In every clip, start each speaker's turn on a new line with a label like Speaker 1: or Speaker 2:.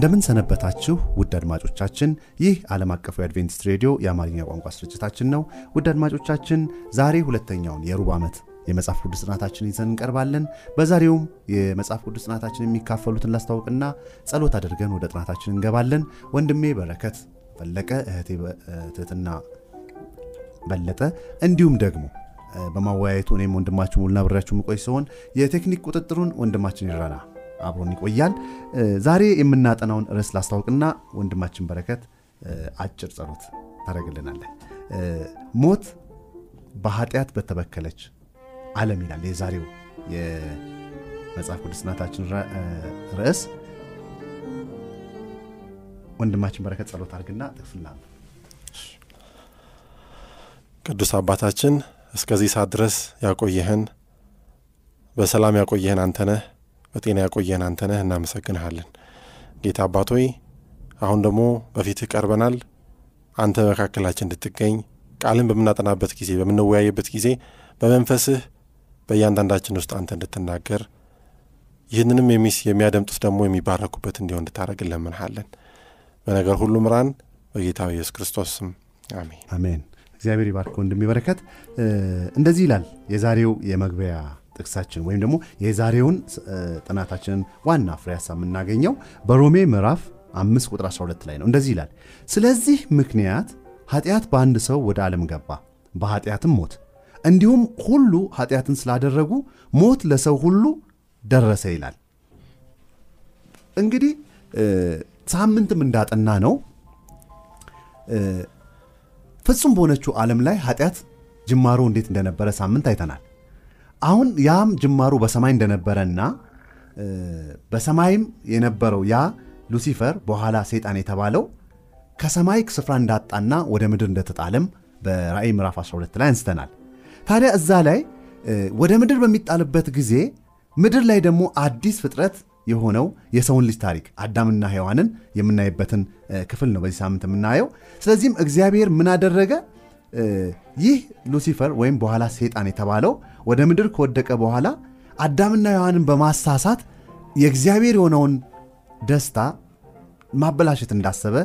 Speaker 1: እንደምን ሰነበታችሁ ውድ አድማጮቻችን። ይህ ዓለም አቀፉ የአድቬንቲስት ሬዲዮ የአማርኛ ቋንቋ ስርጭታችን ነው። ውድ አድማጮቻችን ዛሬ ሁለተኛውን የሩብ ዓመት የመጽሐፍ ቅዱስ ጥናታችን ይዘን እንቀርባለን። በዛሬውም የመጽሐፍ ቅዱስ ጥናታችን የሚካፈሉትን ላስታውቅና ጸሎት አድርገን ወደ ጥናታችን እንገባለን። ወንድሜ በረከት ፈለቀ፣ እህቴ ትህትና በለጠ እንዲሁም ደግሞ በማወያየቱ እኔም ወንድማችሁ ሙሉና ብሬያችሁ የምቆይ ሲሆን የቴክኒክ ቁጥጥሩን ወንድማችን ይረና አብሮን ይቆያል። ዛሬ የምናጠናውን ርዕስ ላስታውቅና ወንድማችን በረከት አጭር ጸሎት ታደርግልናለህ። ሞት በኃጢአት በተበከለች ዓለም ይላል የዛሬው የመጽሐፍ ቅዱስ ጥናታችን ርዕስ። ወንድማችን በረከት ጸሎት አድርግና ጥቅስና
Speaker 2: ቅዱስ አባታችን እስከዚህ ሰዓት ድረስ ያቆየህን በሰላም ያቆየህን አንተነህ በጤና ያቆየን አንተነህ እናመሰግንሃለን። ጌታ አባቶይ አሁን ደግሞ በፊትህ ቀርበናል። አንተ መካከላችን እንድትገኝ ቃልን በምናጠናበት ጊዜ በምንወያይበት ጊዜ በመንፈስህ በእያንዳንዳችን ውስጥ አንተ እንድትናገር ይህንንም የሚስ የሚያደምጡት ደግሞ የሚባረኩበት እንዲሆን እንድታደረግ እንለምንሃለን። በነገር ሁሉ ምራን፣ በጌታ ኢየሱስ ክርስቶስ ስም አሜን
Speaker 1: አሜን። እግዚአብሔር ይባርክ ወንድሜ በረከት። እንደዚህ ይላል የዛሬው የመግቢያ ጥቅሳችን ወይም ደግሞ የዛሬውን ጥናታችንን ዋና ፍሬ ሀሳብ የምናገኘው በሮሜ ምዕራፍ አምስት ቁጥር 12 ላይ ነው። እንደዚህ ይላል፣ ስለዚህ ምክንያት ኃጢአት በአንድ ሰው ወደ ዓለም ገባ፣ በኃጢአትም ሞት፣ እንዲሁም ሁሉ ኃጢአትን ስላደረጉ ሞት ለሰው ሁሉ ደረሰ ይላል። እንግዲህ ሳምንትም እንዳጠና ነው ፍጹም በሆነችው ዓለም ላይ ኃጢአት ጅማሮ እንዴት እንደነበረ ሳምንት አይተናል። አሁን ያም ጅማሩ በሰማይ እንደነበረና በሰማይም የነበረው ያ ሉሲፈር በኋላ ሰይጣን የተባለው ከሰማይ ስፍራ እንዳጣና ወደ ምድር እንደተጣለም በራእይ ምዕራፍ 12 ላይ አንስተናል። ታዲያ እዛ ላይ ወደ ምድር በሚጣልበት ጊዜ ምድር ላይ ደግሞ አዲስ ፍጥረት የሆነው የሰውን ልጅ ታሪክ አዳምና ሔዋንን የምናይበትን ክፍል ነው በዚህ ሳምንት የምናየው። ስለዚህም እግዚአብሔር ምን አደረገ? ይህ ሉሲፈር ወይም በኋላ ሰይጣን የተባለው ወደ ምድር ከወደቀ በኋላ አዳምና ሔዋንን በማሳሳት የእግዚአብሔር የሆነውን ደስታ ማበላሸት እንዳሰበ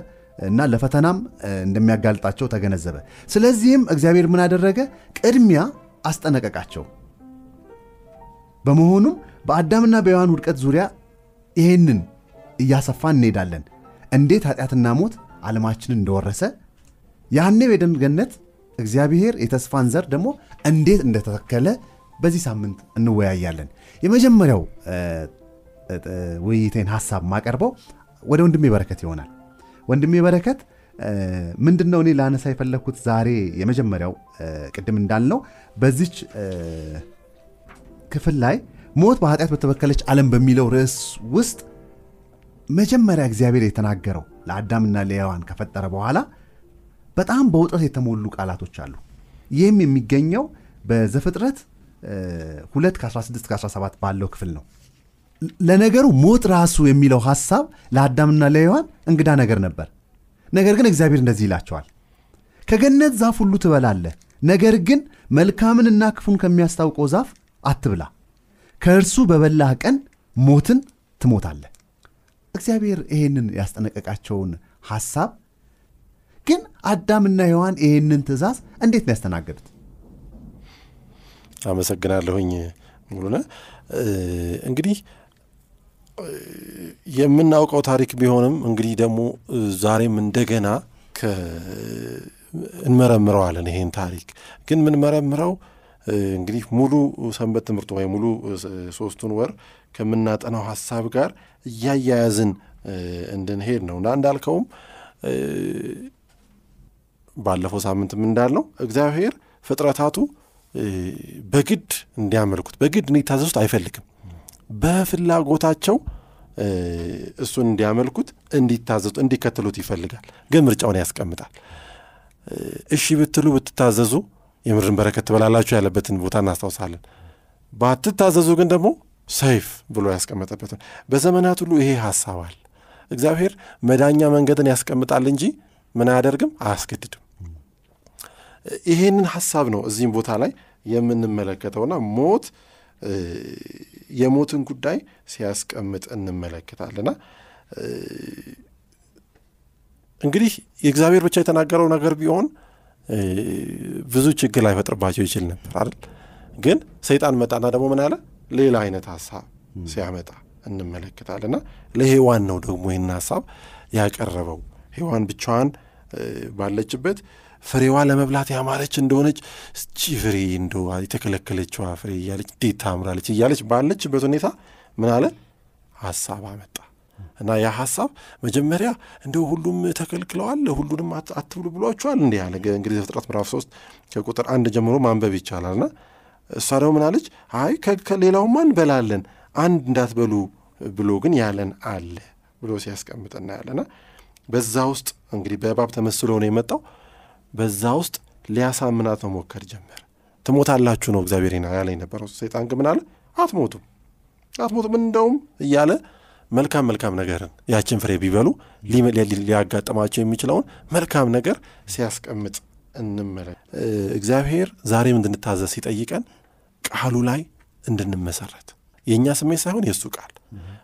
Speaker 1: እና ለፈተናም እንደሚያጋልጣቸው ተገነዘበ። ስለዚህም እግዚአብሔር ምን አደረገ? ቅድሚያ አስጠነቀቃቸው። በመሆኑም በአዳምና በሔዋን ውድቀት ዙሪያ ይህንን እያሰፋን እንሄዳለን። እንዴት ኃጢአትና ሞት ዓለማችንን እንደወረሰ ያኔ በኤደን ገነት እግዚአብሔር የተስፋን ዘር ደግሞ እንዴት እንደተተከለ በዚህ ሳምንት እንወያያለን። የመጀመሪያው ውይይቴን ሀሳብ ማቀርበው ወደ ወንድሜ በረከት ይሆናል። ወንድሜ በረከት ምንድን ነው እኔ ላነሳ የፈለግኩት ዛሬ የመጀመሪያው ቅድም እንዳልነው በዚች ክፍል ላይ ሞት በኃጢአት በተበከለች ዓለም በሚለው ርዕስ ውስጥ መጀመሪያ እግዚአብሔር የተናገረው ለአዳምና ለሔዋን ከፈጠረ በኋላ በጣም በውጥረት የተሞሉ ቃላቶች አሉ። ይህም የሚገኘው በዘፍጥረት 2 ከ16 17 ባለው ክፍል ነው። ለነገሩ ሞት ራሱ የሚለው ሐሳብ ለአዳምና ለሔዋን እንግዳ ነገር ነበር። ነገር ግን እግዚአብሔር እንደዚህ ይላቸዋል፣ ከገነት ዛፍ ሁሉ ትበላለህ፣ ነገር ግን መልካምንና ክፉን ከሚያስታውቀው ዛፍ አትብላ፣ ከእርሱ በበላህ ቀን ሞትን ትሞታለህ። እግዚአብሔር ይሄንን ያስጠነቀቃቸውን ሐሳብ ግን አዳምና ሔዋን ይህንን ትእዛዝ እንዴት ነው ያስተናገዱት?
Speaker 2: አመሰግናለሁኝ ሙሉነ። እንግዲህ የምናውቀው ታሪክ ቢሆንም እንግዲህ ደግሞ ዛሬም እንደገና እንመረምረዋለን። ይሄን ታሪክ ግን የምንመረምረው እንግዲህ ሙሉ ሰንበት ትምህርቱ ወይ ሙሉ ሶስቱን ወር ከምናጠናው ሀሳብ ጋር እያያያዝን እንድንሄድ ነው እና እንዳልከውም ባለፈው ሳምንትም እንዳልነው እግዚአብሔር ፍጥረታቱ በግድ እንዲያመልኩት በግድ እንዲታዘዙት አይፈልግም። በፍላጎታቸው እሱን እንዲያመልኩት፣ እንዲታዘዙት፣ እንዲከተሉት ይፈልጋል። ግን ምርጫውን ያስቀምጣል። እሺ ብትሉ ብትታዘዙ የምድርን በረከት ትበላላችሁ ያለበትን ቦታ እናስታውሳለን። ባትታዘዙ ግን ደግሞ ሰይፍ ብሎ ያስቀመጠበትን በዘመናት ሁሉ ይሄ ሀሳብ አለ። እግዚአብሔር መዳኛ መንገድን ያስቀምጣል እንጂ ምን አያደርግም፣ አያስገድድም። ይሄንን ሀሳብ ነው እዚህም ቦታ ላይ የምንመለከተውና ሞት የሞትን ጉዳይ ሲያስቀምጥ እንመለከታልና እንግዲህ የእግዚአብሔር ብቻ የተናገረው ነገር ቢሆን ብዙ ችግር ላይፈጥርባቸው ይችል ነበር አይደል? ግን ሰይጣን መጣና ደግሞ ምን አለ? ሌላ አይነት ሀሳብ ሲያመጣ እንመለከታልና ለሔዋን ነው ደግሞ ይህን ሀሳብ ያቀረበው። ሔዋን ብቻዋን ባለችበት ፍሬዋ ለመብላት ያማረች እንደሆነች እስቺ ፍሬ እንደ የተከለከለችዋ ፍሬ እያለች እንዴት ታምራለች እያለች ባለችበት ሁኔታ ምን አለ ሀሳብ አመጣ እና ያ ሀሳብ መጀመሪያ እንደው ሁሉም ተከልክለዋል ሁሉንም አትብሉ ብሏቸዋል እንዲህ አለ። እንግዲህ ዘፍጥረት ምዕራፍ ሶስት ከቁጥር አንድ ጀምሮ ማንበብ ይቻላልና እሷ ደግሞ ምን አለች? አይ ከሌላውማ እንበላለን አንድ እንዳትበሉ ብሎ ግን ያለን አለ ብሎ ሲያስቀምጥ እናያለና በዛ ውስጥ እንግዲህ በእባብ ተመስሎ ነው የመጣው። በዛ ውስጥ ሊያሳምናት መሞከር ጀመር። ትሞታላችሁ ነው እግዚአብሔር ያለ የነበረው። ሰይጣን ግን ምን አለ? አትሞቱም፣ አትሞቱም እንደውም እያለ መልካም መልካም ነገርን ያችን ፍሬ ቢበሉ ሊያጋጥማቸው የሚችለውን መልካም ነገር ሲያስቀምጥ እንመለክ። እግዚአብሔር ዛሬም እንድንታዘዝ ሲጠይቀን ቃሉ ላይ እንድንመሰረት የእኛ ስሜት ሳይሆን የእሱ ቃል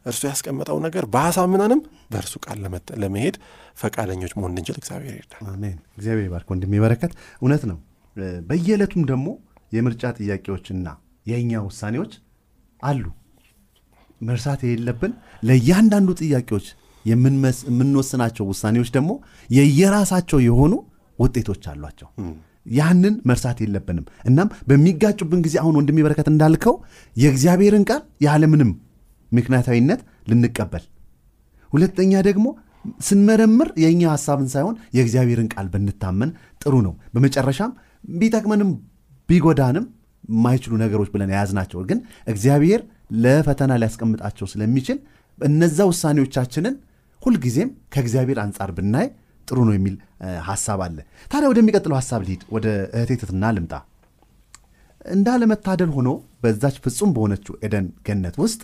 Speaker 2: እርሱ ያስቀመጠው ነገር ባያሳምነንም በእርሱ ቃል ለመሄድ ፈቃደኞች መሆን እንድንችል እግዚአብሔር ይርዳል።
Speaker 1: አሜን። እግዚአብሔር ይባርክ ወንድሜ በረከት። እውነት ነው። በየዕለቱም ደግሞ የምርጫ ጥያቄዎችና የእኛ ውሳኔዎች አሉ። መርሳት የሌለብን ለእያንዳንዱ ጥያቄዎች የምንወስናቸው ውሳኔዎች ደግሞ የየራሳቸው የሆኑ ውጤቶች አሏቸው። ያንን መርሳት የለብንም። እናም በሚጋጩብን ጊዜ አሁን ወንድሜ በረከት እንዳልከው የእግዚአብሔርን ቃል ያለምንም ምክንያታዊነት ልንቀበል፣ ሁለተኛ ደግሞ ስንመረምር የእኛ ሀሳብን ሳይሆን የእግዚአብሔርን ቃል ብንታመን ጥሩ ነው። በመጨረሻም ቢጠቅመንም ቢጎዳንም የማይችሉ ነገሮች ብለን የያዝናቸው ግን እግዚአብሔር ለፈተና ሊያስቀምጣቸው ስለሚችል እነዛ ውሳኔዎቻችንን ሁልጊዜም ከእግዚአብሔር አንጻር ብናይ ጥሩ ነው የሚል ሀሳብ አለ። ታዲያ ወደሚቀጥለው ሀሳብ ልሂድ። ወደ እህቴ ትትና ልምጣ። እንዳለመታደል ሆኖ በዛች ፍጹም በሆነችው ኤደን ገነት ውስጥ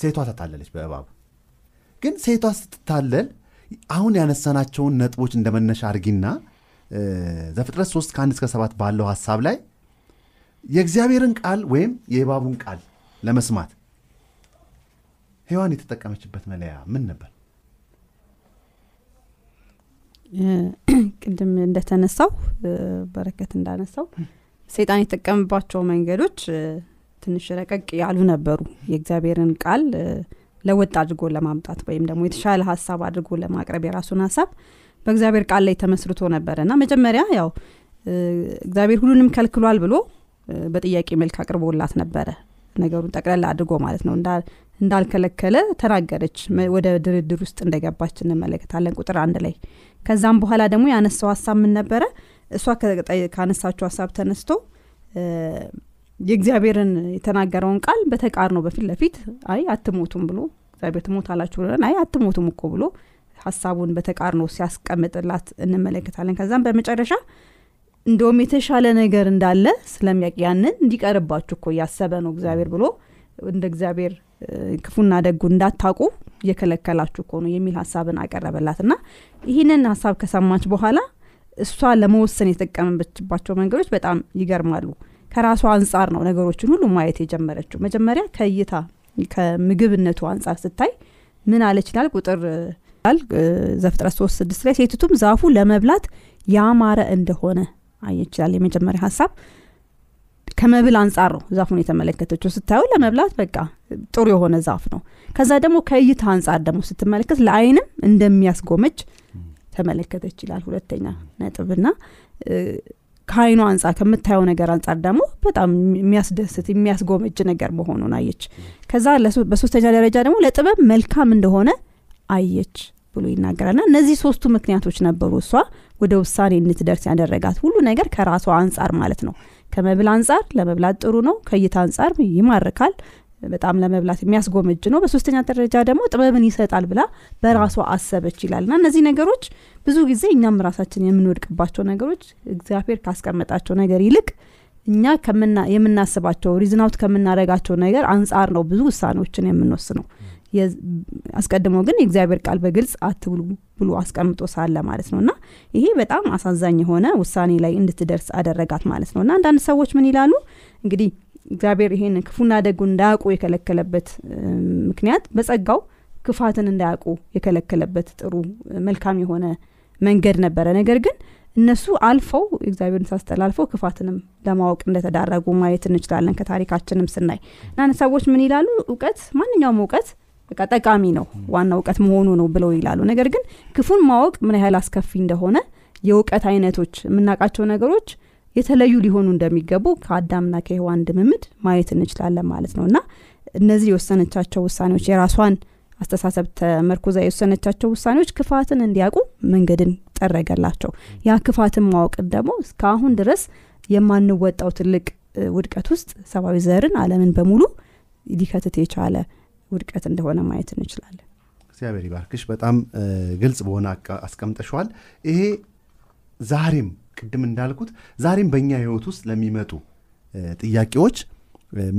Speaker 1: ሴቷ ተታለለች በእባብ። ግን ሴቷ ስትታለል አሁን ያነሳናቸውን ነጥቦች እንደመነሻ አድርጊና ዘፍጥረት 3 ከአንድ እስከ ሰባት ባለው ሀሳብ ላይ የእግዚአብሔርን ቃል ወይም የእባቡን ቃል ለመስማት ሔዋን የተጠቀመችበት መለያ ምን ነበር?
Speaker 3: ቅድም እንደተነሳው በረከት እንዳነሳው ሰይጣን የተጠቀምባቸው መንገዶች ትንሽ ረቀቅ ያሉ ነበሩ። የእግዚአብሔርን ቃል ለወጥ አድርጎ ለማምጣት ወይም ደግሞ የተሻለ ሀሳብ አድርጎ ለማቅረብ የራሱን ሀሳብ በእግዚአብሔር ቃል ላይ ተመስርቶ ነበረ እና መጀመሪያ ያው እግዚአብሔር ሁሉንም ከልክሏል ብሎ በጥያቄ መልክ አቅርቦላት ነበረ። ነገሩን ጠቅለላ አድርጎ ማለት ነው እንዳልከለከለ ተናገረች። ወደ ድርድር ውስጥ እንደገባች እንመለከታለን ቁጥር አንድ ላይ። ከዛም በኋላ ደግሞ ያነሳው ሀሳብ ምን ነበረ? እሷ ካነሳችው ሀሳብ ተነስቶ የእግዚአብሔርን የተናገረውን ቃል በተቃርኖ በፊት ለፊት አይ አትሞቱም ብሎ እግዚአብሔር ትሞታላችሁ ብለን አይ አትሞቱም እኮ ብሎ ሀሳቡን በተቃርኖ ሲያስቀምጥላት እንመለከታለን። ከዛም በመጨረሻ እንደውም የተሻለ ነገር እንዳለ ስለሚያውቅ ያንን እንዲቀርባችሁ እኮ እያሰበ ነው እግዚአብሔር ብሎ እንደ እግዚአብሔር ክፉና ደጉ እንዳታውቁ እየከለከላችሁ ነው የሚል ሀሳብን አቀረበላት እና ይህንን ሀሳብ ከሰማች በኋላ እሷ ለመወሰን የተጠቀመችባቸው መንገዶች በጣም ይገርማሉ። ከራሷ አንጻር ነው ነገሮችን ሁሉ ማየት የጀመረችው። መጀመሪያ ከእይታ ከምግብነቱ አንጻር ስታይ ምን አለች ይላል ቁጥር ዘፍጥረት ሶስት ስድስት ላይ ሴቲቱም ዛፉ ለመብላት ያማረ እንደሆነ አየችላል። የመጀመሪያ ሀሳብ ከመብል አንጻር ነው ዛፉን የተመለከተችው። ስታየው ለመብላት በቃ ጥሩ የሆነ ዛፍ ነው። ከዛ ደግሞ ከእይታ አንጻር ደግሞ ስትመለከት ለአይንም እንደሚያስጎመጅ ተመለከተች ይላል። ሁለተኛ ነጥብና ከአይኗ አንጻር ከምታየው ነገር አንጻር ደግሞ በጣም የሚያስደስት የሚያስጎመጅ ነገር መሆኑን አየች። ከዛ በሶስተኛ ደረጃ ደግሞ ለጥበብ መልካም እንደሆነ አየች ብሎ ይናገራልና እነዚህ ሶስቱ ምክንያቶች ነበሩ እሷ ወደ ውሳኔ እንድትደርስ ያደረጋት ሁሉ ነገር ከራሷ አንጻር ማለት ነው ከመብል አንጻር ለመብላት ጥሩ ነው። ከእይታ አንጻር ይማርካል። በጣም ለመብላት የሚያስጎመጅ ነው። በሶስተኛ ደረጃ ደግሞ ጥበብን ይሰጣል ብላ በራሷ አሰበች ይላል። እና እነዚህ ነገሮች ብዙ ጊዜ እኛም ራሳችን የምንወድቅባቸው ነገሮች እግዚአብሔር ካስቀመጣቸው ነገር ይልቅ እኛ የምናስባቸው ሪዝናውት ከምናደረጋቸው ነገር አንጻር ነው ብዙ ውሳኔዎችን የምንወስነው። አስቀድሞ ግን የእግዚአብሔር ቃል በግልጽ አትብሉ ብሎ አስቀምጦ ሳለ ማለት ነው። እና ይሄ በጣም አሳዛኝ የሆነ ውሳኔ ላይ እንድትደርስ አደረጋት ማለት ነው። እና አንዳንድ ሰዎች ምን ይላሉ? እንግዲህ እግዚአብሔር ይሄን ክፉና ደጉን እንዳያውቁ የከለከለበት ምክንያት በጸጋው ክፋትን እንዳያውቁ የከለከለበት ጥሩ መልካም የሆነ መንገድ ነበረ። ነገር ግን እነሱ አልፈው እግዚአብሔርን ሳስተላልፈው ክፋትንም ለማወቅ እንደተዳረጉ ማየት እንችላለን ከታሪካችንም ስናይ። እና ሰዎች ምን ይላሉ? እውቀት ማንኛውም እውቀት በቃ ጠቃሚ ነው ዋና እውቀት መሆኑ ነው ብለው ይላሉ። ነገር ግን ክፉን ማወቅ ምን ያህል አስከፊ እንደሆነ የእውቀት አይነቶች የምናውቃቸው ነገሮች የተለዩ ሊሆኑ እንደሚገቡ ከአዳምና ከሔዋን ድምምድ ማየት እንችላለን ማለት ነው። እና እነዚህ የወሰነቻቸው ውሳኔዎች የራሷን አስተሳሰብ ተመርኩዛ የወሰነቻቸው ውሳኔዎች ክፋትን እንዲያውቁ መንገድን ጠረገላቸው። ያ ክፋትን ማወቅን ደግሞ እስካሁን ድረስ የማንወጣው ትልቅ ውድቀት ውስጥ ሰብአዊ ዘርን አለምን በሙሉ ሊከትት የቻለ ውድቀት እንደሆነ ማየት እንችላለን።
Speaker 1: እግዚአብሔር ይባርክሽ። በጣም ግልጽ በሆነ አስቀምጠሸዋል ይሄ ዛሬም ቅድም እንዳልኩት ዛሬም በእኛ ህይወት ውስጥ ለሚመጡ ጥያቄዎች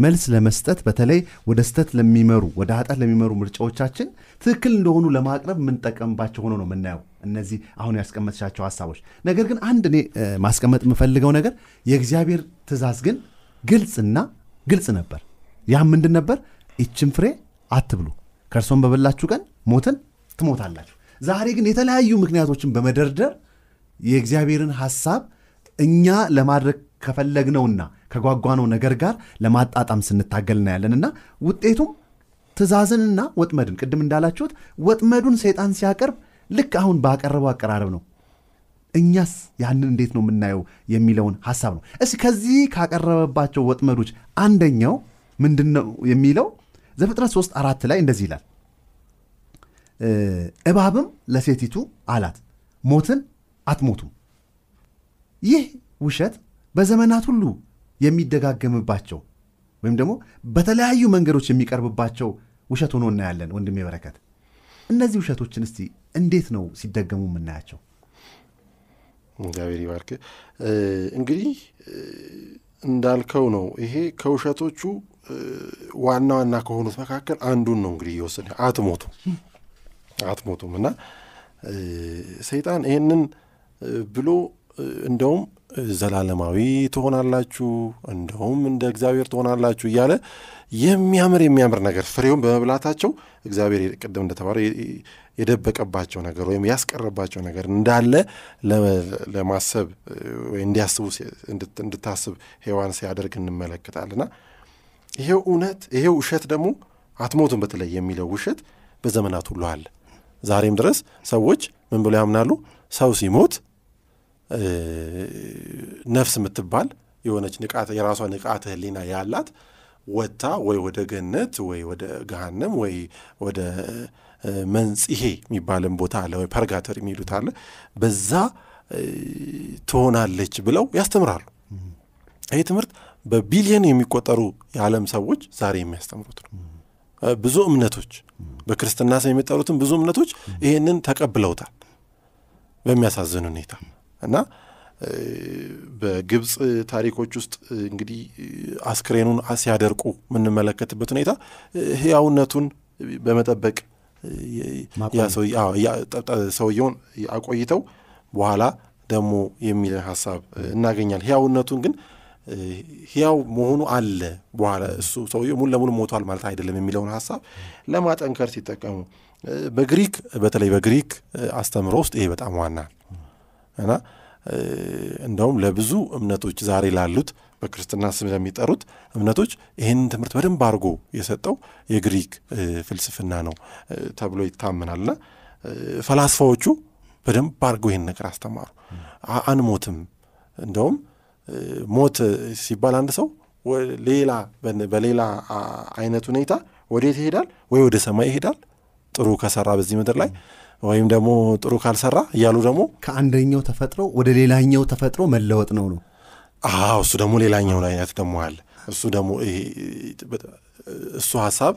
Speaker 1: መልስ ለመስጠት በተለይ ወደ ስተት ለሚመሩ ወደ ኃጢአት ለሚመሩ ምርጫዎቻችን ትክክል እንደሆኑ ለማቅረብ የምንጠቀምባቸው ሆኖ ነው የምናየው እነዚህ አሁን ያስቀመጥሻቸው ሀሳቦች። ነገር ግን አንድ እኔ ማስቀመጥ የምፈልገው ነገር የእግዚአብሔር ትእዛዝ ግን ግልጽና ግልጽ ነበር። ያም ምንድን ነበር? ይችን ፍሬ አትብሉ። ከእርሶም በበላችሁ ቀን ሞትን ትሞታላችሁ። ዛሬ ግን የተለያዩ ምክንያቶችን በመደርደር የእግዚአብሔርን ሐሳብ እኛ ለማድረግ ከፈለግነውና ከጓጓነው ነገር ጋር ለማጣጣም ስንታገል እናያለንና ውጤቱም ትእዛዝንና ወጥመድን። ቅድም እንዳላችሁት ወጥመዱን ሰይጣን ሲያቀርብ ልክ አሁን ባቀረበው አቀራረብ ነው። እኛስ ያንን እንዴት ነው የምናየው የሚለውን ሐሳብ ነው። እስኪ ከዚህ ካቀረበባቸው ወጥመዶች አንደኛው ምንድን ነው የሚለው ዘፍጥረት ሶስት አራት ላይ እንደዚህ ይላል። እባብም ለሴቲቱ አላት ሞትን አትሞቱም። ይህ ውሸት በዘመናት ሁሉ የሚደጋገምባቸው ወይም ደግሞ በተለያዩ መንገዶች የሚቀርብባቸው ውሸት ሆኖ እናያለን። ወንድሜ በረከት እነዚህ ውሸቶችን እስቲ እንዴት ነው ሲደገሙ የምናያቸው?
Speaker 2: እግዚአብሔር ይባርክ። እንግዲህ እንዳልከው ነው። ይሄ ከውሸቶቹ ዋና ዋና ከሆኑት መካከል አንዱን ነው እንግዲህ እየወሰደ አትሞቱም። አትሞቱም እና ሰይጣን ይህንን ብሎ እንደውም ዘላለማዊ ትሆናላችሁ እንደውም እንደ እግዚአብሔር ትሆናላችሁ እያለ የሚያምር የሚያምር ነገር ፍሬውን በመብላታቸው እግዚአብሔር ቅድም እንደተባለ የደበቀባቸው ነገር ወይም ያስቀረባቸው ነገር እንዳለ ለማሰብ ወይ እንዲያስቡ እንድታስብ ሔዋን ሲያደርግ እንመለከታልና ይሄው እውነት ይሄው ውሸት ደግሞ አትሞቱም በተለይ የሚለው ውሸት በዘመናት ሁሉ አለ። ዛሬም ድረስ ሰዎች ምን ብሎ ያምናሉ? ሰው ሲሞት ነፍስ የምትባል የሆነች ንቃተ የራሷ ንቃተ ህሊና ያላት ወጥታ ወይ ወደ ገነት ወይ ወደ ገሃነም ወይ ወደ መንጽሄ የሚባልም ቦታ አለ ወይ purgatory የሚሉት አለ። በዛ ትሆናለች ብለው ያስተምራሉ። ይህ ትምህርት በቢሊየን የሚቆጠሩ የዓለም ሰዎች ዛሬ የሚያስተምሩት ነው። ብዙ እምነቶች በክርስትና ስም የሚጠሩትን ብዙ እምነቶች ይህንን ተቀብለውታል በሚያሳዝን ሁኔታ። እና በግብፅ ታሪኮች ውስጥ እንግዲህ አስክሬኑን ሲያደርቁ የምንመለከትበት ሁኔታ ህያውነቱን በመጠበቅ ሰውየውን አቆይተው በኋላ ደግሞ የሚል ሀሳብ እናገኛል ህያውነቱን ግን ህያው መሆኑ አለ በኋላ እሱ ሰውየው ሙሉ ለሙሉ ሞቷል ማለት አይደለም የሚለውን ሀሳብ ለማጠንከር ሲጠቀሙ በግሪክ በተለይ በግሪክ አስተምሮ ውስጥ ይሄ በጣም ዋና እና እንደውም ለብዙ እምነቶች ዛሬ ላሉት በክርስትና ስም ለሚጠሩት እምነቶች ይህንን ትምህርት በደንብ አድርጎ የሰጠው የግሪክ ፍልስፍና ነው ተብሎ ይታመናልና ፈላስፋዎቹ በደንብ አድርገው ይህን ነገር አስተማሩ። አንሞትም እንደውም ሞት ሲባል አንድ ሰው ሌላ በሌላ አይነት ሁኔታ ወዴት ይሄዳል? ወይ ወደ ሰማይ ይሄዳል? ጥሩ ከሰራ በዚህ ምድር ላይ ወይም ደግሞ ጥሩ ካልሰራ እያሉ ደግሞ
Speaker 1: ከአንደኛው ተፈጥሮ ወደ ሌላኛው ተፈጥሮ መለወጥ ነው ነው?
Speaker 2: አዎ እሱ ደግሞ ሌላኛው ላይ አይነት ደግሞ አለ። እሱ ደግሞ እሱ ሀሳብ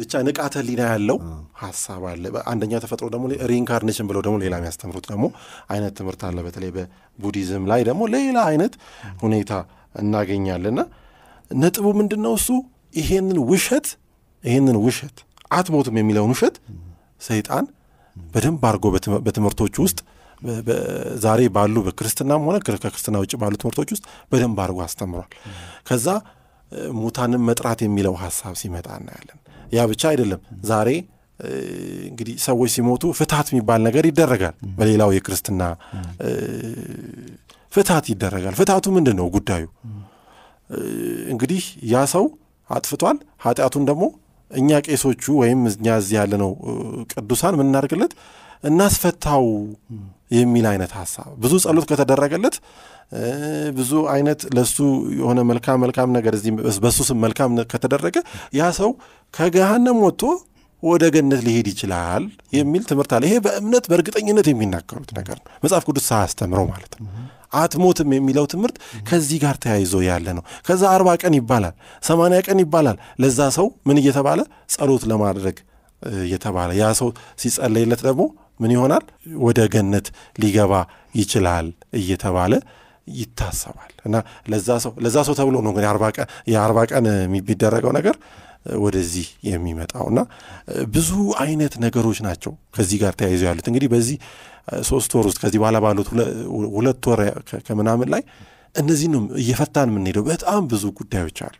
Speaker 2: ብቻ ንቃተ ህሊና ያለው ሀሳብ አለ። አንደኛ ተፈጥሮ ደግሞ ሪኢንካርኔሽን ብለው ደግሞ ሌላ የሚያስተምሩት ደግሞ አይነት ትምህርት አለ። በተለይ በቡዲዝም ላይ ደግሞ ሌላ አይነት ሁኔታ እናገኛለና ነጥቡ ምንድን ነው? እሱ ይሄንን ውሸት ይሄንን ውሸት አትሞትም የሚለውን ውሸት ሰይጣን በደንብ አድርጎ በትምህርቶች ውስጥ ዛሬ ባሉ በክርስትናም ሆነ ከክርስትና ውጭ ባሉ ትምህርቶች ውስጥ በደንብ አድርጎ አስተምሯል። ከዛ ሙታንን መጥራት የሚለው ሀሳብ ሲመጣ እናያለን። ያ ብቻ አይደለም። ዛሬ እንግዲህ ሰዎች ሲሞቱ ፍትሐት የሚባል ነገር ይደረጋል። በሌላው የክርስትና ፍትሐት ይደረጋል። ፍትሐቱ ምንድን ነው ጉዳዩ? እንግዲህ ያ ሰው አጥፍቷል። ኃጢአቱን ደግሞ እኛ ቄሶቹ ወይም እኛ እዚህ ያለነው ቅዱሳን ምናደርግለት እናስፈታው የሚል አይነት ሀሳብ ብዙ ጸሎት ከተደረገለት ብዙ አይነት ለሱ የሆነ መልካም መልካም ነገር እዚህ በሱ ስም መልካም ከተደረገ ያ ሰው ከገሃነም ወጥቶ ወደ ገነት ሊሄድ ይችላል የሚል ትምህርት አለ። ይሄ በእምነት በእርግጠኝነት የሚናገሩት ነገር ነው፣ መጽሐፍ ቅዱስ ሳያስተምረው ማለት ነው። አትሞትም የሚለው ትምህርት ከዚህ ጋር ተያይዞ ያለ ነው። ከዛ አርባ ቀን ይባላል፣ ሰማንያ ቀን ይባላል። ለዛ ሰው ምን እየተባለ ጸሎት ለማድረግ እየተባለ ያ ሰው ሲጸለይለት ደግሞ ምን ይሆናል? ወደ ገነት ሊገባ ይችላል እየተባለ ይታሰባል። እና ለዛ ሰው ተብሎ ነው እንግዲህ የአርባ ቀን የሚደረገው ነገር ወደዚህ የሚመጣው እና ብዙ አይነት ነገሮች ናቸው ከዚህ ጋር ተያይዘው ያሉት። እንግዲህ በዚህ ሶስት ወር ውስጥ ከዚህ በኋላ ባሉት ሁለት ወር ከምናምን ላይ እነዚህ ነው እየፈታን የምንሄደው። በጣም ብዙ ጉዳዮች አሉ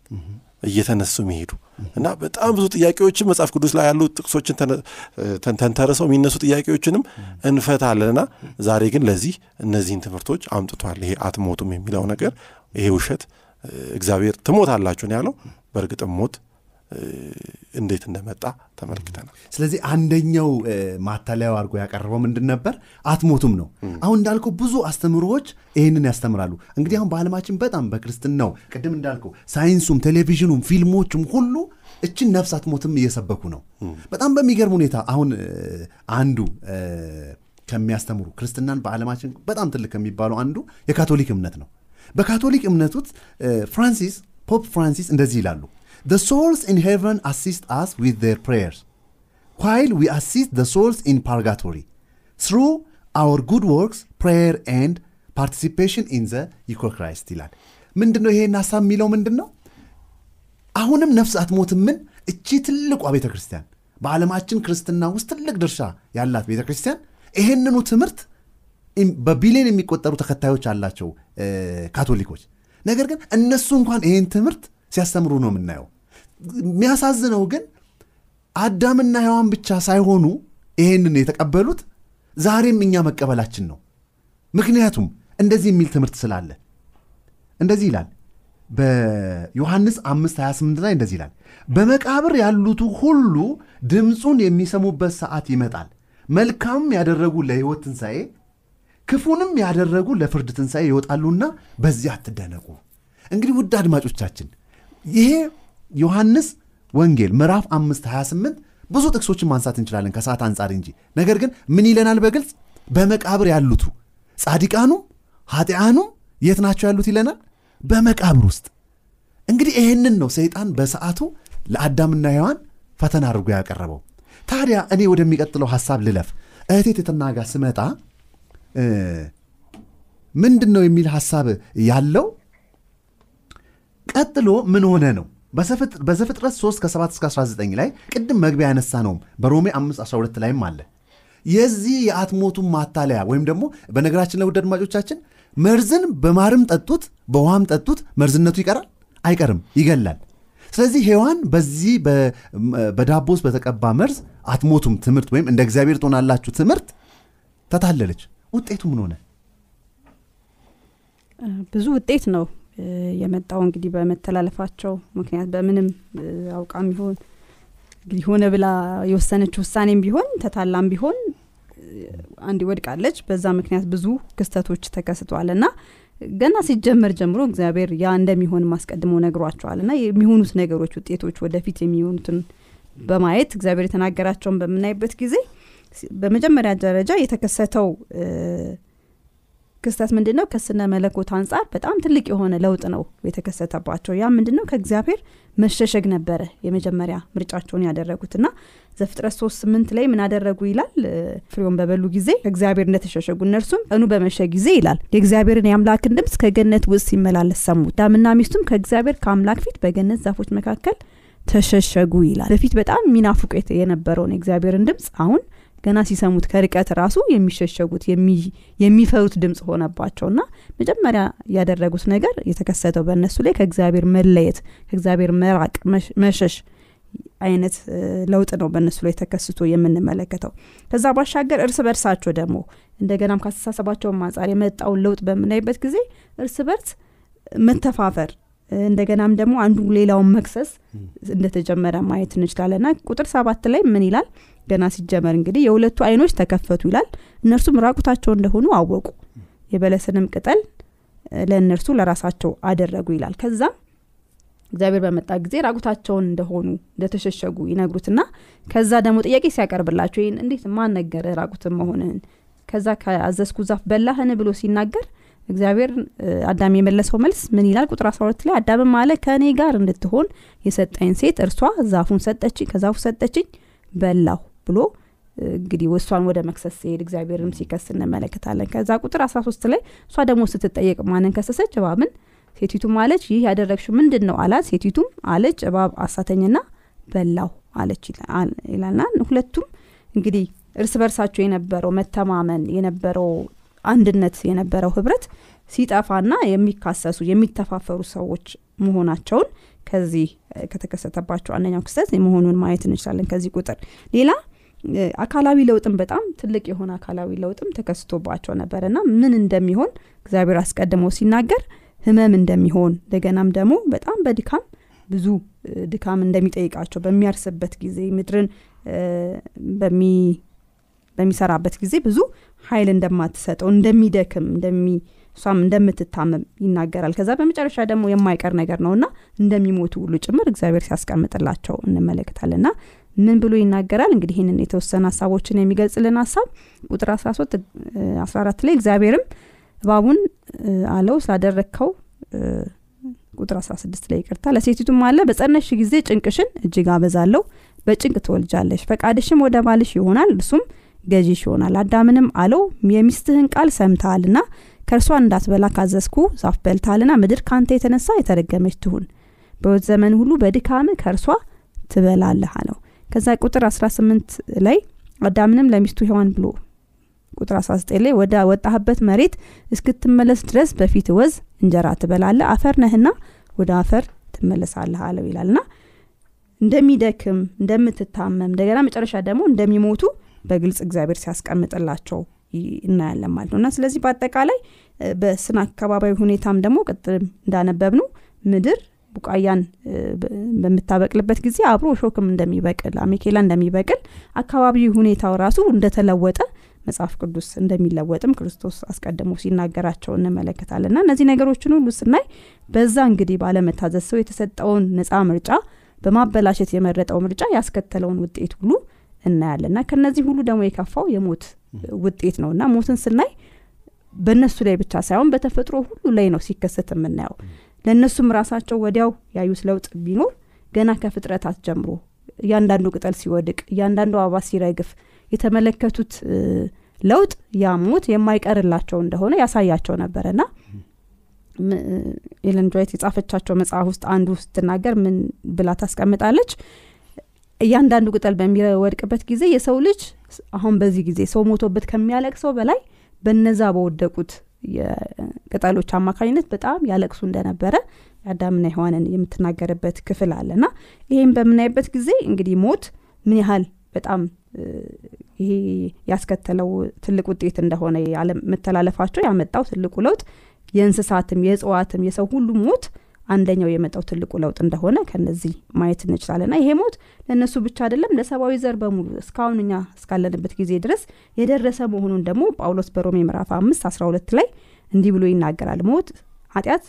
Speaker 2: እየተነሱ የሚሄዱ እና በጣም ብዙ ጥያቄዎችን መጽሐፍ ቅዱስ ላይ ያሉ ጥቅሶችን ተንተርሰው የሚነሱ ጥያቄዎችንም እንፈታለንና ዛሬ ግን ለዚህ እነዚህን ትምህርቶች አምጥቷል። ይሄ አትሞቱም የሚለው ነገር ይሄ ውሸት እግዚአብሔር ትሞታላችሁ ነው ያለው። በእርግጥም ሞት እንዴት እንደመጣ ተመልክተናል።
Speaker 1: ስለዚህ አንደኛው ማታለያው አድርጎ ያቀረበው ምንድን ነበር? አትሞቱም ነው። አሁን እንዳልከው ብዙ አስተምሮዎች ይህንን ያስተምራሉ። እንግዲህ አሁን በዓለማችን በጣም በክርስትናው ቅድም እንዳልከው ሳይንሱም፣ ቴሌቪዥኑም፣ ፊልሞቹም ሁሉ እችን ነፍስ አትሞትም እየሰበኩ ነው። በጣም በሚገርም ሁኔታ አሁን አንዱ ከሚያስተምሩ ክርስትናን በዓለማችን በጣም ትልቅ ከሚባሉ አንዱ የካቶሊክ እምነት ነው። በካቶሊክ እምነት ውስጥ ፍራንሲስ ፖፕ ፍራንሲስ እንደዚህ ይላሉ The souls in heaven assist us with their prayers, while we assist the souls in purgatory through our good works, prayer, and participation in the Eucharist ይላል። ምንድን ነው ይሄን ሀሳብ የሚለው ምንድን ነው? አሁንም ነፍስ አትሞትምን? እቺ ትልቋ ቤተ ክርስቲያን በዓለማችን ክርስትና ውስጥ ትልቅ ድርሻ ያላት ቤተ ክርስቲያን ይሄንኑ ትምህርት በቢሊዮን የሚቆጠሩ ተከታዮች አላቸው ካቶሊኮች። ነገር ግን እነሱ እንኳን ይሄን ትምህርት ሲያስተምሩ ነው የምናየው። የሚያሳዝነው ግን አዳምና ሔዋን ብቻ ሳይሆኑ ይሄንን የተቀበሉት ዛሬም እኛ መቀበላችን ነው። ምክንያቱም እንደዚህ የሚል ትምህርት ስላለ እንደዚህ ይላል በዮሐንስ 5 28 ላይ እንደዚህ ይላል፣ በመቃብር ያሉቱ ሁሉ ድምፁን የሚሰሙበት ሰዓት ይመጣል። መልካም ያደረጉ ለሕይወት ትንሣኤ፣ ክፉንም ያደረጉ ለፍርድ ትንሣኤ ይወጣሉና በዚህ አትደነቁ። እንግዲህ ውድ አድማጮቻችን ይሄ ዮሐንስ ወንጌል ምዕራፍ 5 28 ብዙ ጥቅሶችን ማንሳት እንችላለን ከሰዓት አንጻር እንጂ። ነገር ግን ምን ይለናል በግልጽ በመቃብር ያሉቱ ጻድቃኑም ኃጢአኑም የት ናቸው ያሉት ይለናል በመቃብር ውስጥ። እንግዲህ ይህንን ነው ሰይጣን በሰዓቱ ለአዳምና ሔዋን ፈተና አድርጎ ያቀረበው። ታዲያ እኔ ወደሚቀጥለው ሐሳብ ልለፍ። እህቴ ትትና ጋር ስመጣ ምንድን ነው የሚል ሐሳብ ያለው ቀጥሎ ምን ሆነ ነው በዘፍጥረት 3 ከ7 እስከ 19 ላይ ቅድም መግቢያ ያነሳ ነውም በሮሜ 5 12 ላይም አለ። የዚህ የአትሞቱን ማታለያ ወይም ደግሞ በነገራችን ላይ ውድ አድማጮቻችን መርዝን በማርም ጠጡት በውሃም ጠጡት መርዝነቱ ይቀራል? አይቀርም ይገላል። ስለዚህ ሔዋን በዚህ በዳቦ በተቀባ መርዝ አትሞቱም ትምህርት ወይም እንደ እግዚአብሔር ትሆናላችሁ ትምህርት ተታለለች። ውጤቱ ምን ሆነ?
Speaker 3: ብዙ ውጤት ነው የመጣው እንግዲህ በመተላለፋቸው ምክንያት በምንም አውቃም ቢሆን እንግዲህ ሆነ ብላ የወሰነች ውሳኔም ቢሆን ተታላም ቢሆን አንድ ወድቃለች። በዛ ምክንያት ብዙ ክስተቶች ተከስተዋል እና ገና ሲጀመር ጀምሮ እግዚአብሔር ያ እንደሚሆን ማስቀድሞ ነግሯቸዋል እና የሚሆኑት ነገሮች ውጤቶች ወደፊት የሚሆኑትን በማየት እግዚአብሔር የተናገራቸውን በምናይበት ጊዜ በመጀመሪያ ደረጃ የተከሰተው ክስተት ምንድን ነው? ከስነ መለኮት አንጻር በጣም ትልቅ የሆነ ለውጥ ነው የተከሰተባቸው። ያ ምንድን ነው? ከእግዚአብሔር መሸሸግ ነበረ የመጀመሪያ ምርጫቸውን ያደረጉት እና ዘፍጥረት ሶስት ስምንት ላይ ምን አደረጉ ይላል። ፍሬውን በበሉ ጊዜ ከእግዚአብሔር እንደተሸሸጉ እነርሱም ቀኑ በመሸ ጊዜ ይላል የእግዚአብሔርን የአምላክን ድምፅ ከገነት ውስጥ ሲመላለስ ሰሙት። አዳምና ሚስቱም ከእግዚአብሔር ከአምላክ ፊት በገነት ዛፎች መካከል ተሸሸጉ ይላል። በፊት በጣም የሚናፍቁ የነበረውን የእግዚአብሔርን ድምፅ አሁን ገና ሲሰሙት ከርቀት ራሱ የሚሸሸጉት የሚፈሩት ድምፅ ሆነባቸው። እና መጀመሪያ ያደረጉት ነገር የተከሰተው በእነሱ ላይ ከእግዚአብሔር መለየት ከእግዚአብሔር መራቅ መሸሽ አይነት ለውጥ ነው በእነሱ ላይ ተከስቶ የምንመለከተው። ከዛ ባሻገር እርስ በርሳቸው ደግሞ እንደገናም ካስተሳሰባቸውን አንጻር የመጣውን ለውጥ በምናይበት ጊዜ እርስ በርስ መተፋፈር እንደገናም ደግሞ አንዱ ሌላውን መክሰስ እንደተጀመረ ማየት እንችላለን። ና ቁጥር ሰባት ላይ ምን ይላል ገና ሲጀመር እንግዲህ የሁለቱ አይኖች ተከፈቱ ይላል። እነርሱም ራቁታቸው እንደሆኑ አወቁ። የበለስንም ቅጠል ለእነርሱ ለራሳቸው አደረጉ ይላል። ከዛም እግዚአብሔር በመጣ ጊዜ ራቁታቸውን እንደሆኑ እንደተሸሸጉ ይነግሩትና ከዛ ደግሞ ጥያቄ ሲያቀርብላቸው ይህን እንዴት ማን ነገረ ራቁትን መሆንህን ከዛ ከአዘዝኩ ዛፍ በላህን ብሎ ሲናገር እግዚአብሔር አዳም የመለሰው መልስ ምን ይላል? ቁጥር 12 ላይ አዳምም አለ ከእኔ ጋር እንድትሆን የሰጠኝ ሴት እርሷ ዛፉን ሰጠችኝ ከዛፉ ሰጠችኝ በላሁ ብሎ እንግዲህ እሷን ወደ መክሰስ ሲሄድ እግዚአብሔርም ሲከስ እንመለከታለን። ከዛ ቁጥር 13 ላይ እሷ ደግሞ ስትጠየቅ ማንን ከሰሰች? እባብን። ሴቲቱም አለች ይህ ያደረግሽው ምንድን ነው አላት። ሴቲቱም አለች እባብ አሳተኝና በላው አለች ይላልና ሁለቱም እንግዲህ እርስ በርሳቸው የነበረው መተማመን የነበረው አንድነት የነበረው ህብረት ሲጠፋና የሚካሰሱ የሚተፋፈሩ ሰዎች መሆናቸውን ከዚህ ከተከሰተባቸው አንደኛው ክስተት መሆኑን ማየት እንችላለን ከዚህ ቁጥር። ሌላ አካላዊ ለውጥም በጣም ትልቅ የሆነ አካላዊ ለውጥም ተከስቶባቸው ነበር እና ምን እንደሚሆን እግዚአብሔር አስቀድሞ ሲናገር ህመም እንደሚሆን እንደገናም ደግሞ በጣም በድካም ብዙ ድካም እንደሚጠይቃቸው በሚያርስበት ጊዜ ምድርን በሚሰራበት ጊዜ ብዙ ኃይል እንደማትሰጠው እንደሚደክም እንደሚ እሷም እንደምትታመም ይናገራል። ከዛ በመጨረሻ ደግሞ የማይቀር ነገር ነውና እንደሚሞቱ ሁሉ ጭምር እግዚአብሔር ሲያስቀምጥላቸው እንመለከታለን ና ምን ብሎ ይናገራል? እንግዲህ ይህንን የተወሰነ ሀሳቦችን የሚገልጽልን ሀሳብ ቁጥር 13 14 ላይ እግዚአብሔርም እባቡን አለው ስላደረግከው ቁጥር 16 ላይ ይቅርታ። ለሴቲቱም አለ በጸነሽ ጊዜ ጭንቅሽን እጅግ አበዛለሁ በጭንቅ ትወልጃለሽ ፈቃድሽም ወደ ባልሽ ይሆናል እርሱም ገዢሽ ይሆናል። አዳምንም አለው የሚስትህን ቃል ሰምተሃልና ከእርሷ እንዳትበላ ካዘዝኩ ዛፍ በልታልና ምድር ካንተ የተነሳ የተረገመች ትሁን። በወት ዘመን ሁሉ በድካም ከእርሷ ትበላለህ አለው ከዛ ቁጥር 18 ላይ አዳምንም ለሚስቱ ሔዋን ብሎ ቁጥር 19 ላይ ወደ ወጣህበት መሬት እስክትመለስ ድረስ በፊት ወዝ እንጀራ ትበላለ አፈር ነህና ወደ አፈር ትመለሳለህ አለው ይላልና እንደሚደክም እንደምትታመም እንደገና መጨረሻ ደግሞ እንደሚሞቱ በግልጽ እግዚአብሔር ሲያስቀምጥላቸው እናያለን ማለት ነው። እና ስለዚህ በአጠቃላይ በስነ አካባቢዊ ሁኔታም ደግሞ ቅጥም እንዳነበብ ነው ምድር ቡቃያን በምታበቅልበት ጊዜ አብሮ ሾክም እንደሚበቅል አሜኬላ እንደሚበቅል አካባቢ ሁኔታው ራሱ እንደተለወጠ መጽሐፍ ቅዱስ እንደሚለወጥም ክርስቶስ አስቀድሞ ሲናገራቸው እንመለከታለን። እና እነዚህ ነገሮችን ሁሉ ስናይ በዛ እንግዲህ ባለመታዘዝ ሰው የተሰጠውን ነፃ ምርጫ በማበላሸት የመረጠው ምርጫ ያስከተለውን ውጤት ሁሉ እናያለን። እና ከነዚህ ሁሉ ደግሞ የከፋው የሞት ውጤት ነው። እና ሞትን ስናይ በእነሱ ላይ ብቻ ሳይሆን በተፈጥሮ ሁሉ ላይ ነው ሲከሰት የምናየው ለእነሱም ራሳቸው ወዲያው ያዩት ለውጥ ቢኖር ገና ከፍጥረታት ጀምሮ እያንዳንዱ ቅጠል ሲወድቅ እያንዳንዱ አበባ ሲረግፍ የተመለከቱት ለውጥ ያ ሞት የማይቀርላቸው እንደሆነ ያሳያቸው ነበረ ና ኤለን ጆይት የጻፈቻቸው መጽሐፍ ውስጥ አንዱ ስትናገር ምን ብላ ታስቀምጣለች? እያንዳንዱ ቅጠል በሚወድቅበት ጊዜ የሰው ልጅ አሁን በዚህ ጊዜ ሰው ሞቶበት ከሚያለቅሰው በላይ በነዛ በወደቁት የቅጠሎች አማካኝነት በጣም ያለቅሱ እንደነበረ የአዳምና ሔዋንን የምትናገርበት ክፍል አለ ና ይህም በምናይበት ጊዜ እንግዲህ ሞት ምን ያህል በጣም ይሄ ያስከተለው ትልቅ ውጤት እንደሆነ መተላለፋቸው ያመጣው ትልቁ ለውጥ የእንስሳትም የእጽዋትም የሰው ሁሉ ሞት አንደኛው የመጣው ትልቁ ለውጥ እንደሆነ ከነዚህ ማየት እንችላለን። ና ይሄ ሞት ለእነሱ ብቻ አይደለም ለሰብአዊ ዘር በሙሉ እስካሁን እኛ እስካለንበት ጊዜ ድረስ የደረሰ መሆኑን ደግሞ ጳውሎስ በሮሜ ምዕራፍ አምስት አስራ ሁለት ላይ እንዲህ ብሎ ይናገራል። ሞት ኃጢአት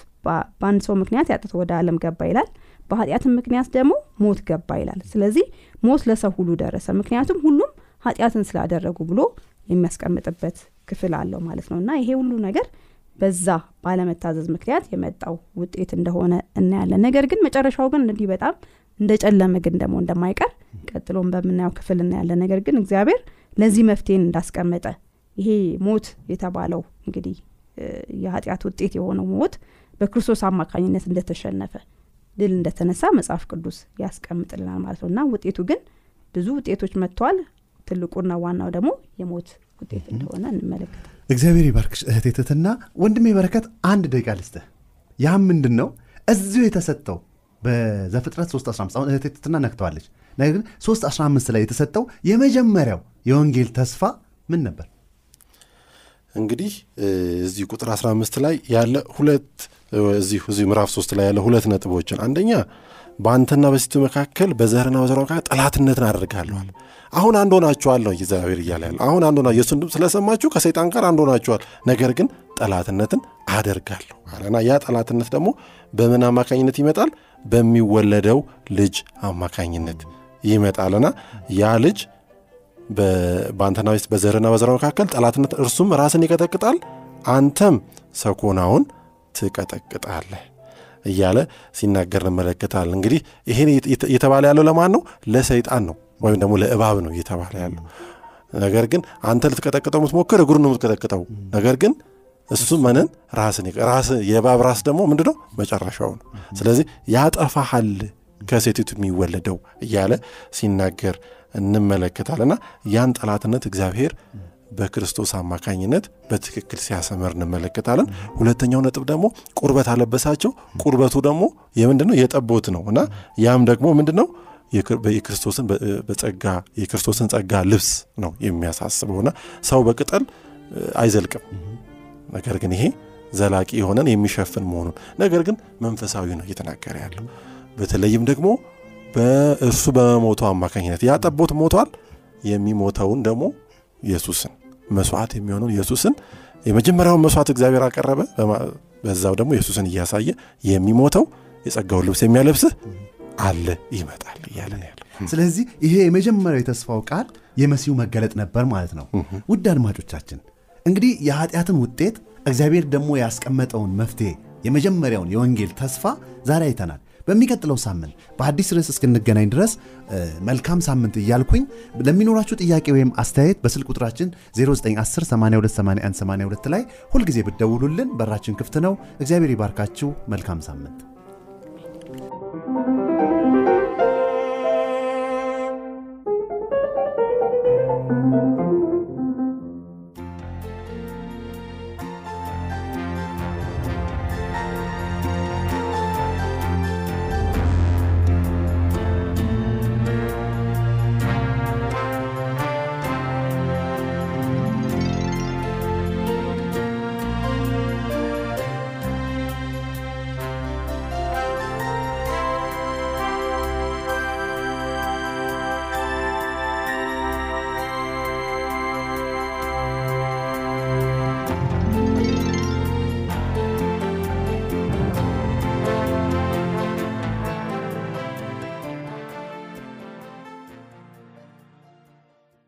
Speaker 3: በአንድ ሰው ምክንያት ያጥቶ ወደ አለም ገባ ይላል። በኃጢአትም ምክንያት ደግሞ ሞት ገባ ይላል። ስለዚህ ሞት ለሰው ሁሉ ደረሰ ምክንያቱም ሁሉም ኃጢአትን ስላደረጉ ብሎ የሚያስቀምጥበት ክፍል አለው ማለት ነው። እና ይሄ ሁሉ ነገር በዛ ባለመታዘዝ ምክንያት የመጣው ውጤት እንደሆነ እናያለን። ነገር ግን መጨረሻው ግን እንዲህ በጣም እንደ ጨለመ ግን ደግሞ እንደማይቀር ቀጥሎም በምናየው ክፍል እናያለን። ነገር ግን እግዚአብሔር ለዚህ መፍትሄን እንዳስቀመጠ ይሄ ሞት የተባለው እንግዲህ የኃጢአት ውጤት የሆነው ሞት በክርስቶስ አማካኝነት እንደተሸነፈ ድል እንደተነሳ መጽሐፍ ቅዱስ ያስቀምጥልናል ማለት ነው። እና ውጤቱ ግን ብዙ ውጤቶች መጥተዋል። ትልቁና ዋናው ደግሞ የሞት ውጤት እንደሆነ እንመለከታል
Speaker 1: እግዚአብሔር ይባርክሽ እህቴ ትትና ወንድሜ በረከት አንድ ደቂቃ ልስጥህ። ያም ምንድን ነው እዚሁ የተሰጠው በዘፍጥረት 315 አሁን እህቴ ትትና ነክተዋለች። ነገር ግን 315 ላይ የተሰጠው የመጀመሪያው የወንጌል ተስፋ ምን ነበር?
Speaker 2: እንግዲህ እዚህ ቁጥር 15 ላይ ያለ ሁለት እዚሁ እዚሁ ምዕራፍ 3 ላይ ያለ ሁለት ነጥቦችን አንደኛ በአንተና በሴቱ መካከል በዘርና በዘሯ መካከል ጠላትነትን አደርጋለኋል አሁን አንድ ሆናችኋል እግዚአብሔር እያለ ያለ አሁን አንድ ሆና የእሱን ድምፅ ስለሰማችሁ ከሰይጣን ጋር አንድ ሆናችኋል። ነገር ግን ጠላትነትን አደርጋለሁ አለና ያ ጠላትነት ደግሞ በምን አማካኝነት ይመጣል? በሚወለደው ልጅ አማካኝነት ይመጣልና ያ ልጅ በአንተና በዘርና በዘራ መካከል ጠላትነት እርሱም ራስን ይቀጠቅጣል አንተም ሰኮናውን ትቀጠቅጣለህ እያለ ሲናገር እንመለከታል እንግዲህ ይሄን እየተባለ ያለው ለማን ነው? ለሰይጣን ነው ወይም ደግሞ ለእባብ ነው እየተባለ ያለው። ነገር ግን አንተ ልትቀጠቅጠው የምትሞክር እግሩን ነው የምትቀጠቅጠው። ነገር ግን እሱ መንን ራስን ራስ የእባብ ራስ ደግሞ ምንድ ነው መጨረሻው ነው። ስለዚህ ያጠፋሃል ከሴቲቱ የሚወለደው እያለ ሲናገር እንመለከታልና ያን ጠላትነት እግዚአብሔር በክርስቶስ አማካኝነት በትክክል ሲያሰመር እንመለከታለን። ሁለተኛው ነጥብ ደግሞ ቁርበት አለበሳቸው። ቁርበቱ ደግሞ የምንድን ነው የጠቦት ነው እና ያም ደግሞ ምንድን ነው የክርስቶስን በጸጋ የክርስቶስን ጸጋ ልብስ ነው የሚያሳስበውና ሰው በቅጠል አይዘልቅም። ነገር ግን ይሄ ዘላቂ የሆነን የሚሸፍን መሆኑን። ነገር ግን መንፈሳዊ ነው እየተናገረ ያለው። በተለይም ደግሞ በእርሱ በመሞቱ አማካኝነት ያ ጠቦት ሞቷል የሚሞተውን ደግሞ ኢየሱስን መስዋዕት የሚሆነውን ኢየሱስን። የመጀመሪያውን መስዋዕት እግዚአብሔር አቀረበ። በዛው ደግሞ ኢየሱስን እያሳየ የሚሞተው የጸጋውን ልብስ የሚያለብስህ አለ ይመጣል እያለ ያለው።
Speaker 1: ስለዚህ ይሄ የመጀመሪያው የተስፋው ቃል የመሲሁ መገለጥ ነበር ማለት ነው። ውድ አድማጮቻችን እንግዲህ የኃጢአትን ውጤት እግዚአብሔር ደግሞ ያስቀመጠውን መፍትሄ የመጀመሪያውን የወንጌል ተስፋ ዛሬ አይተናል በሚቀጥለው ሳምንት በአዲስ ርዕስ እስክንገናኝ ድረስ መልካም ሳምንት እያልኩኝ ለሚኖራችሁ ጥያቄ ወይም አስተያየት በስልክ ቁጥራችን 0910828182 ላይ ሁልጊዜ ብደውሉልን በራችን ክፍት ነው። እግዚአብሔር ይባርካችሁ። መልካም ሳምንት